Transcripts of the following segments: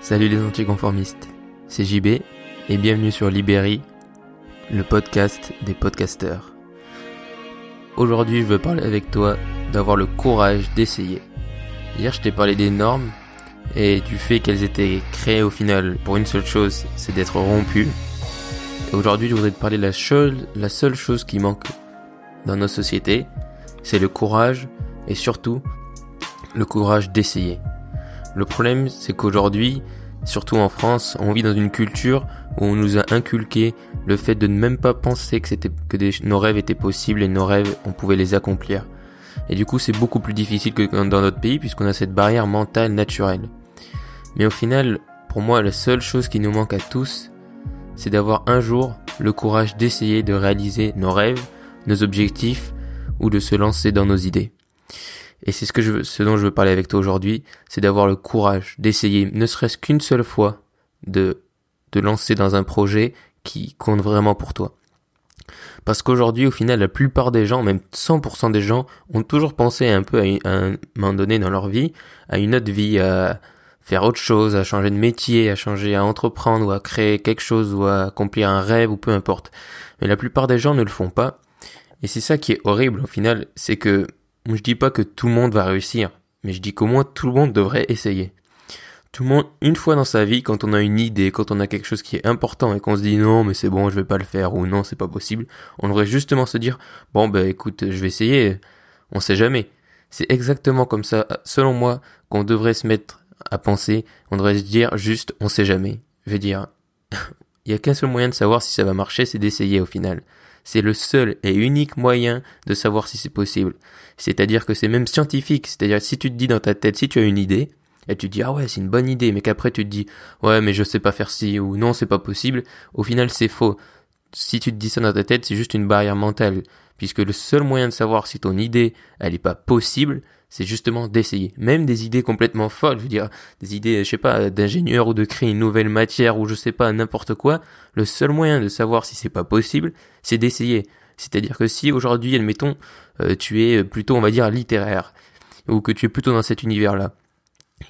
Salut les anticonformistes, c'est JB et bienvenue sur Libéry, le podcast des podcasteurs. Aujourd'hui, je veux parler avec toi d'avoir le courage d'essayer. Hier, je t'ai parlé des normes et du fait qu'elles étaient créées au final pour une seule chose, c'est d'être rompues. Aujourd'hui, je voudrais te parler de la, seule, la seule chose qui manque dans nos sociétés, c'est le courage et surtout le courage d'essayer. Le problème, c'est qu'aujourd'hui, surtout en France, on vit dans une culture où on nous a inculqué le fait de ne même pas penser que nos rêves étaient possibles et nos rêves, on pouvait les accomplir. Et du coup, c'est beaucoup plus difficile que dans notre pays puisqu'on a cette barrière mentale naturelle. Mais au final, pour moi, la seule chose qui nous manque à tous, c'est d'avoir un jour le courage d'essayer de réaliser nos rêves, nos objectifs ou de se lancer dans nos idées. Et c'est ce que je veux, ce dont je veux parler avec toi aujourd'hui, c'est d'avoir le courage d'essayer, ne serait-ce qu'une seule fois, de te lancer dans un projet qui compte vraiment pour toi. Parce qu'aujourd'hui, au final, la plupart des gens, même 100% des gens, ont toujours pensé un peu à, un moment donné dans leur vie, à une autre vie, à faire autre chose, à changer de métier, à changer, à entreprendre, ou à créer quelque chose, ou à accomplir un rêve, ou peu importe. Mais la plupart des gens ne le font pas. Et c'est ça qui est horrible, au final, c'est que je dis pas que tout le monde va réussir, mais je dis qu'au moins tout le monde devrait essayer. Tout le monde, une fois dans sa vie, quand on a une idée, quand on a quelque chose qui est important et qu'on se dit non, mais c'est bon, je vais pas le faire ou non, c'est pas possible, on devrait justement se dire bon, ben écoute, je vais essayer, on sait jamais. C'est exactement comme ça, selon moi, qu'on devrait se mettre à penser, on devrait se dire juste on sait jamais. Je veux dire, il y a qu'un seul moyen de savoir si ça va marcher, c'est d'essayer au final. C'est le seul et unique moyen de savoir si c'est possible. C'est-à-dire que c'est même scientifique. C'est-à-dire si tu te dis dans ta tête, si tu as une idée, et tu te dis ah ouais c'est une bonne idée, mais qu'après tu te dis ouais mais je sais pas faire ci ou non c'est pas possible, au final c'est faux. Si tu te dis ça dans ta tête, c'est juste une barrière mentale, puisque le seul moyen de savoir si ton idée elle est pas possible, c'est justement d'essayer. Même des idées complètement folles, je veux dire, des idées, je sais pas, d'ingénieur ou de créer une nouvelle matière ou je sais pas, n'importe quoi, le seul moyen de savoir si c'est pas possible, c'est d'essayer. C'est-à-dire que si aujourd'hui, admettons, euh, tu es plutôt, on va dire, littéraire, ou que tu es plutôt dans cet univers-là,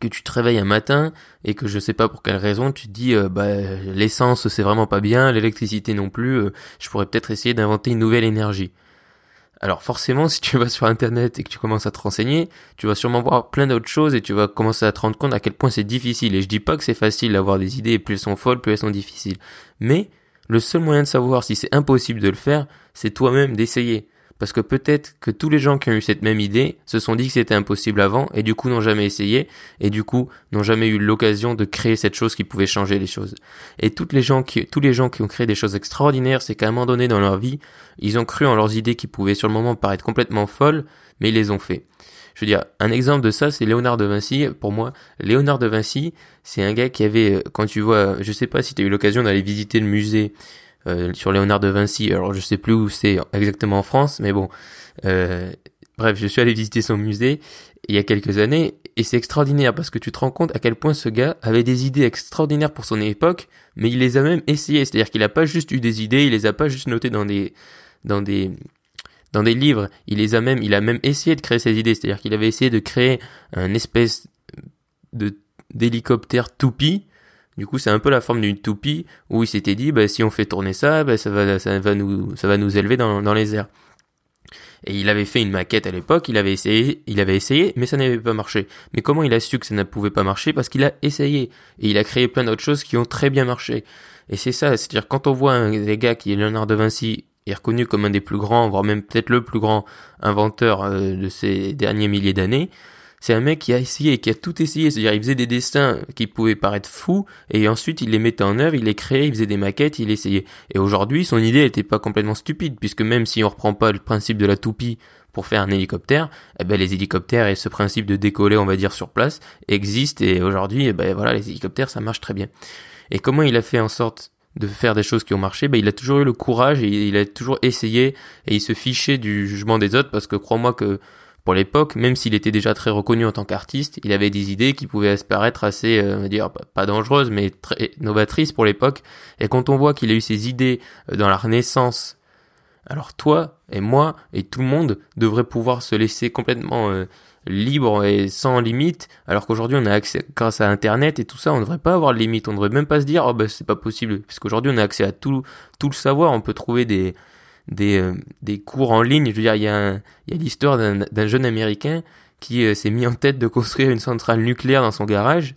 que tu te réveilles un matin et que je sais pas pour quelle raison tu te dis euh, bah l'essence c'est vraiment pas bien, l'électricité non plus, euh, je pourrais peut-être essayer d'inventer une nouvelle énergie. Alors forcément, si tu vas sur Internet et que tu commences à te renseigner, tu vas sûrement voir plein d'autres choses et tu vas commencer à te rendre compte à quel point c'est difficile. Et je dis pas que c'est facile d'avoir des idées, plus elles sont folles, plus elles sont difficiles. Mais le seul moyen de savoir si c'est impossible de le faire, c'est toi-même d'essayer. Parce que peut-être que tous les gens qui ont eu cette même idée se sont dit que c'était impossible avant et du coup n'ont jamais essayé et du coup n'ont jamais eu l'occasion de créer cette chose qui pouvait changer les choses. Et toutes les gens qui, tous les gens qui ont créé des choses extraordinaires, c'est qu'à un moment donné dans leur vie, ils ont cru en leurs idées qui pouvaient sur le moment paraître complètement folles, mais ils les ont fait. Je veux dire, un exemple de ça, c'est Léonard de Vinci. Pour moi, Léonard de Vinci, c'est un gars qui avait, quand tu vois, je sais pas si tu eu l'occasion d'aller visiter le musée euh, sur Léonard de Vinci. Alors je sais plus où c'est exactement en France, mais bon. Euh, bref, je suis allé visiter son musée il y a quelques années et c'est extraordinaire parce que tu te rends compte à quel point ce gars avait des idées extraordinaires pour son époque, mais il les a même essayées. C'est-à-dire qu'il a pas juste eu des idées, il les a pas juste notées dans des dans des dans des livres. Il les a même, il a même essayé de créer ses idées. C'est-à-dire qu'il avait essayé de créer un espèce de d'hélicoptère toupie du coup, c'est un peu la forme d'une toupie où il s'était dit, bah, si on fait tourner ça, bah, ça va, ça va nous, ça va nous élever dans, dans les airs. Et il avait fait une maquette à l'époque, il avait essayé, il avait essayé, mais ça n'avait pas marché. Mais comment il a su que ça ne pouvait pas marcher? Parce qu'il a essayé et il a créé plein d'autres choses qui ont très bien marché. Et c'est ça, c'est-à-dire quand on voit un des gars qui est Léonard de Vinci est reconnu comme un des plus grands, voire même peut-être le plus grand inventeur euh, de ces derniers milliers d'années, c'est un mec qui a essayé, qui a tout essayé. C'est-à-dire, il faisait des dessins qui pouvaient paraître fous, et ensuite il les mettait en œuvre, il les créait, il faisait des maquettes, il essayait. Et aujourd'hui, son idée n'était pas complètement stupide, puisque même si on reprend pas le principe de la toupie pour faire un hélicoptère, eh ben les hélicoptères et ce principe de décoller, on va dire, sur place, existent, et aujourd'hui, eh ben voilà, les hélicoptères, ça marche très bien. Et comment il a fait en sorte de faire des choses qui ont marché, ben il a toujours eu le courage et il a toujours essayé et il se fichait du jugement des autres parce que crois-moi que pour l'époque, même s'il était déjà très reconnu en tant qu'artiste, il avait des idées qui pouvaient paraître assez, euh, on va dire, pas dangereuses, mais très novatrices pour l'époque. Et quand on voit qu'il a eu ces idées euh, dans la Renaissance, alors toi et moi et tout le monde devrait pouvoir se laisser complètement euh, libre et sans limite, alors qu'aujourd'hui on a accès grâce à Internet et tout ça, on ne devrait pas avoir de limite, on ne devrait même pas se dire oh ben c'est pas possible, parce qu'aujourd'hui on a accès à tout tout le savoir, on peut trouver des des, euh, des cours en ligne. Je veux dire, il y a, il y a l'histoire d'un jeune américain qui euh, s'est mis en tête de construire une centrale nucléaire dans son garage.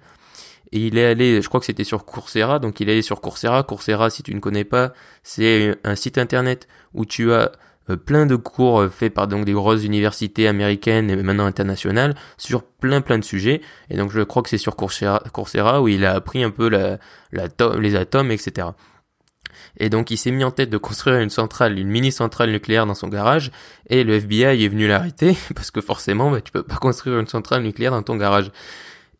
Et il est allé, je crois que c'était sur Coursera, donc il est allé sur Coursera. Coursera, si tu ne connais pas, c'est un site internet où tu as euh, plein de cours faits par donc des grosses universités américaines et maintenant internationales sur plein plein de sujets. Et donc je crois que c'est sur Coursera, Coursera où il a appris un peu la, la les atomes, etc. Et donc il s'est mis en tête de construire une centrale, une mini centrale nucléaire dans son garage. Et le FBI est venu l'arrêter parce que forcément, bah, tu peux pas construire une centrale nucléaire dans ton garage.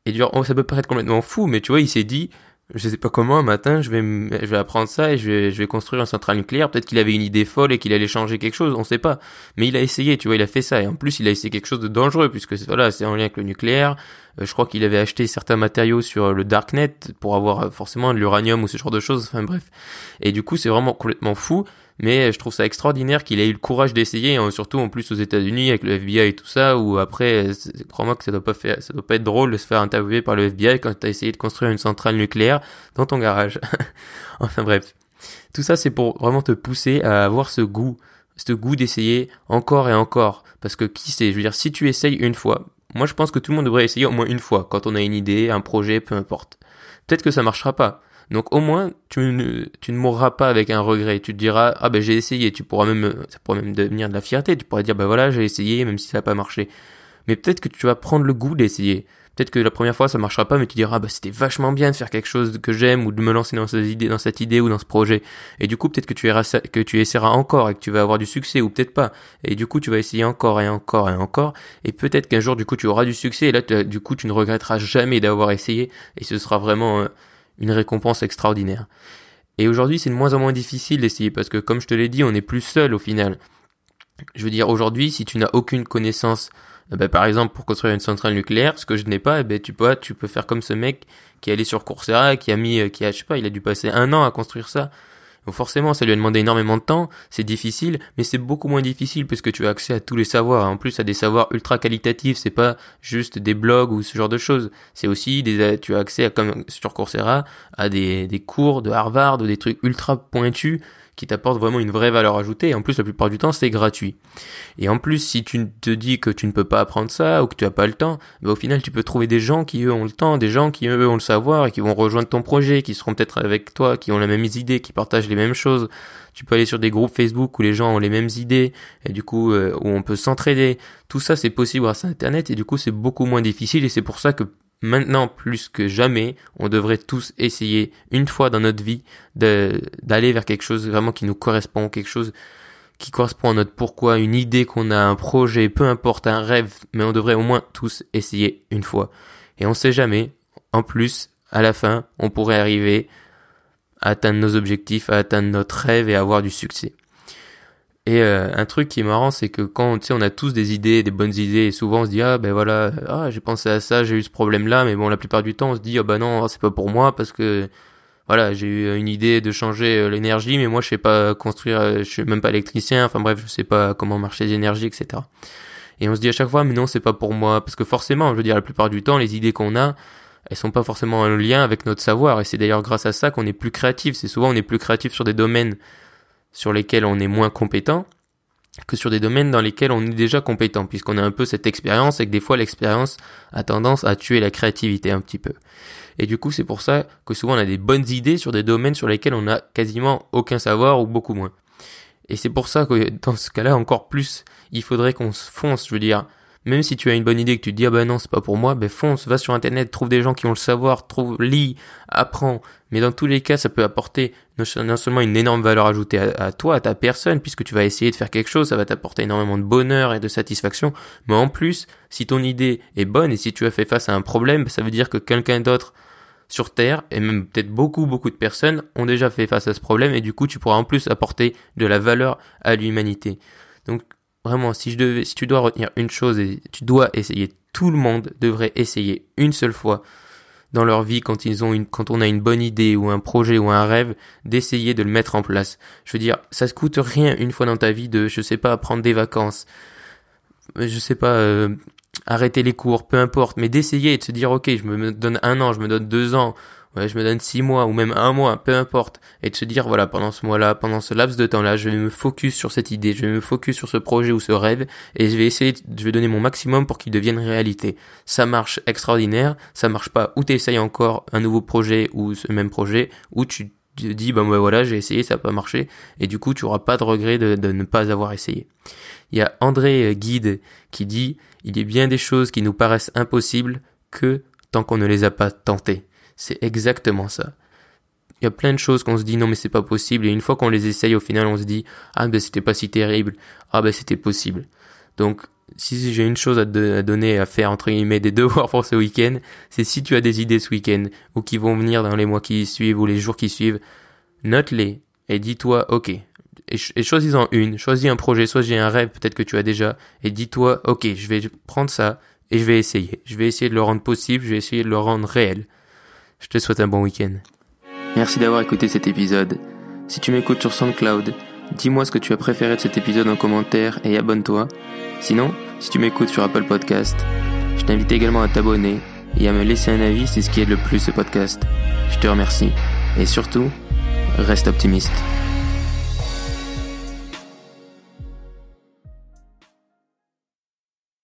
Et du oh, ça peut paraître complètement fou, mais tu vois, il s'est dit, je sais pas comment un matin je vais je vais apprendre ça et je vais je vais construire une centrale nucléaire. Peut-être qu'il avait une idée folle et qu'il allait changer quelque chose on sait pas. Mais il a essayé tu vois il a fait ça. Et en plus il a essayé quelque chose de dangereux puisque voilà c'est en lien avec le nucléaire. Euh, je crois qu'il avait acheté certains matériaux sur le darknet pour avoir euh, forcément de l'uranium ou ce genre de choses. Enfin bref. Et du coup c'est vraiment complètement fou mais je trouve ça extraordinaire qu'il ait eu le courage d'essayer, hein, surtout en plus aux États-Unis avec le FBI et tout ça, où après, crois-moi que ça doit pas faire, ça doit pas être drôle de se faire interviewer par le FBI quand t'as essayé de construire une centrale nucléaire dans ton garage. enfin bref, tout ça c'est pour vraiment te pousser à avoir ce goût, ce goût d'essayer encore et encore, parce que qui sait, je veux dire, si tu essayes une fois, moi je pense que tout le monde devrait essayer au moins une fois quand on a une idée, un projet, peu importe. Peut-être que ça marchera pas. Donc au moins tu ne, tu ne mourras pas avec un regret. Tu te diras ah ben j'ai essayé. Tu pourras même ça pourrait même devenir de la fierté. Tu pourras dire ben voilà j'ai essayé même si ça n'a pas marché. Mais peut-être que tu vas prendre le goût d'essayer. Peut-être que la première fois ça marchera pas, mais tu diras bah c'était vachement bien de faire quelque chose que j'aime ou de me lancer dans cette idée, dans cette idée ou dans ce projet. Et du coup peut-être que tu que tu essaieras encore et que tu vas avoir du succès ou peut-être pas. Et du coup tu vas essayer encore et encore et encore. Et peut-être qu'un jour du coup tu auras du succès et là du coup tu ne regretteras jamais d'avoir essayé et ce sera vraiment euh, une récompense extraordinaire. Et aujourd'hui, c'est de moins en moins difficile d'essayer parce que, comme je te l'ai dit, on est plus seul au final. Je veux dire, aujourd'hui, si tu n'as aucune connaissance, eh ben, par exemple, pour construire une centrale nucléaire, ce que je n'ai pas, eh ben, tu peux, tu peux faire comme ce mec qui est allé sur Coursera, qui a mis, qui a, sais pas, il a dû passer un an à construire ça. Forcément, ça lui a demandé énormément de temps, c'est difficile, mais c'est beaucoup moins difficile puisque tu as accès à tous les savoirs. En plus, à des savoirs ultra qualitatifs, c'est pas juste des blogs ou ce genre de choses. C'est aussi des, tu as accès à, comme sur Coursera, à des, des cours de Harvard ou des trucs ultra pointus qui t'apporte vraiment une vraie valeur ajoutée. Et en plus, la plupart du temps, c'est gratuit. Et en plus, si tu te dis que tu ne peux pas apprendre ça ou que tu as pas le temps, bah, au final, tu peux trouver des gens qui eux ont le temps, des gens qui eux ont le savoir et qui vont rejoindre ton projet, qui seront peut-être avec toi, qui ont la même idée, qui partagent les mêmes choses. Tu peux aller sur des groupes Facebook où les gens ont les mêmes idées et du coup euh, où on peut s'entraider. Tout ça, c'est possible grâce à Internet et du coup, c'est beaucoup moins difficile et c'est pour ça que maintenant plus que jamais, on devrait tous essayer une fois dans notre vie d'aller vers quelque chose vraiment qui nous correspond, quelque chose qui correspond à notre pourquoi, une idée qu'on a, un projet, peu importe, un rêve, mais on devrait au moins tous essayer une fois. Et on sait jamais, en plus, à la fin, on pourrait arriver à atteindre nos objectifs, à atteindre notre rêve et avoir du succès. Et euh, un truc qui est marrant, c'est que quand on a tous des idées, des bonnes idées, et souvent on se dit ah ben voilà, ah j'ai pensé à ça, j'ai eu ce problème-là, mais bon la plupart du temps on se dit ah bah non c'est pas pour moi parce que voilà j'ai eu une idée de changer euh, l'énergie, mais moi je sais pas construire, euh, je suis même pas électricien, enfin bref je sais pas comment marcher les énergies, etc. Et on se dit à chaque fois mais non c'est pas pour moi parce que forcément je veux dire la plupart du temps les idées qu'on a elles sont pas forcément en lien avec notre savoir et c'est d'ailleurs grâce à ça qu'on est plus créatif. C'est souvent on est plus créatif sur des domaines sur lesquels on est moins compétent que sur des domaines dans lesquels on est déjà compétent, puisqu'on a un peu cette expérience et que des fois l'expérience a tendance à tuer la créativité un petit peu. Et du coup, c'est pour ça que souvent on a des bonnes idées sur des domaines sur lesquels on a quasiment aucun savoir ou beaucoup moins. Et c'est pour ça que dans ce cas-là, encore plus, il faudrait qu'on se fonce, je veux dire, même si tu as une bonne idée que tu te dis ah ben non c'est pas pour moi, ben fonce, va sur internet, trouve des gens qui ont le savoir, trouve, lis, apprends. Mais dans tous les cas, ça peut apporter non seulement une énorme valeur ajoutée à, toi, à ta personne, puisque tu vas essayer de faire quelque chose, ça va t'apporter énormément de bonheur et de satisfaction. Mais en plus, si ton idée est bonne et si tu as fait face à un problème, ça veut dire que quelqu'un d'autre sur Terre, et même peut-être beaucoup, beaucoup de personnes ont déjà fait face à ce problème, et du coup, tu pourras en plus apporter de la valeur à l'humanité. Donc, Vraiment, si tu dois retenir une chose et tu dois essayer, tout le monde devrait essayer une seule fois dans leur vie quand on a une bonne idée ou un projet ou un rêve, d'essayer de le mettre en place. Je veux dire, ça se coûte rien une fois dans ta vie de, je sais pas, prendre des vacances, je sais pas, euh, arrêter les cours, peu importe, mais d'essayer et de se dire ok, je me donne un an, je me donne deux ans, ouais, je me donne six mois ou même un mois, peu importe, et de se dire voilà pendant ce mois-là, pendant ce laps de temps-là, je vais me focus sur cette idée, je vais me focus sur ce projet ou ce rêve, et je vais essayer, je vais donner mon maximum pour qu'il devienne réalité. Ça marche extraordinaire, ça marche pas, ou t'essayes encore un nouveau projet ou ce même projet, ou tu te dis ben, ben voilà j'ai essayé ça n'a pas marché et du coup tu auras pas de regret de, de ne pas avoir essayé il y a André Guide qui dit il y a bien des choses qui nous paraissent impossibles que tant qu'on ne les a pas tentées c'est exactement ça. Il y a plein de choses qu'on se dit non mais c'est pas possible et une fois qu'on les essaye au final on se dit ah ben c'était pas si terrible, ah ben c'était possible. Donc si j'ai une chose à, donner à faire entre guillemets des devoirs pour ce week-end, c'est si tu as des idées ce week-end ou qui vont venir dans les mois qui suivent ou les jours qui suivent, note-les et dis-toi ok et, choisis-en une, choisis un projet, choisis un rêve peut-être que tu as déjà et dis-toi ok je vais prendre ça et je vais essayer, je vais essayer de le rendre possible, je vais essayer de le rendre réel. Je te souhaite un bon week-end. Merci d'avoir écouté cet épisode. Si tu m'écoutes sur SoundCloud, dis-moi ce que tu as préféré de cet épisode en commentaire et abonne-toi. Sinon, si tu m'écoutes sur Apple Podcast, je t'invite également à t'abonner et à me laisser un avis, c'est ce qui aide le plus ce podcast. Je te remercie. Et surtout, reste optimiste.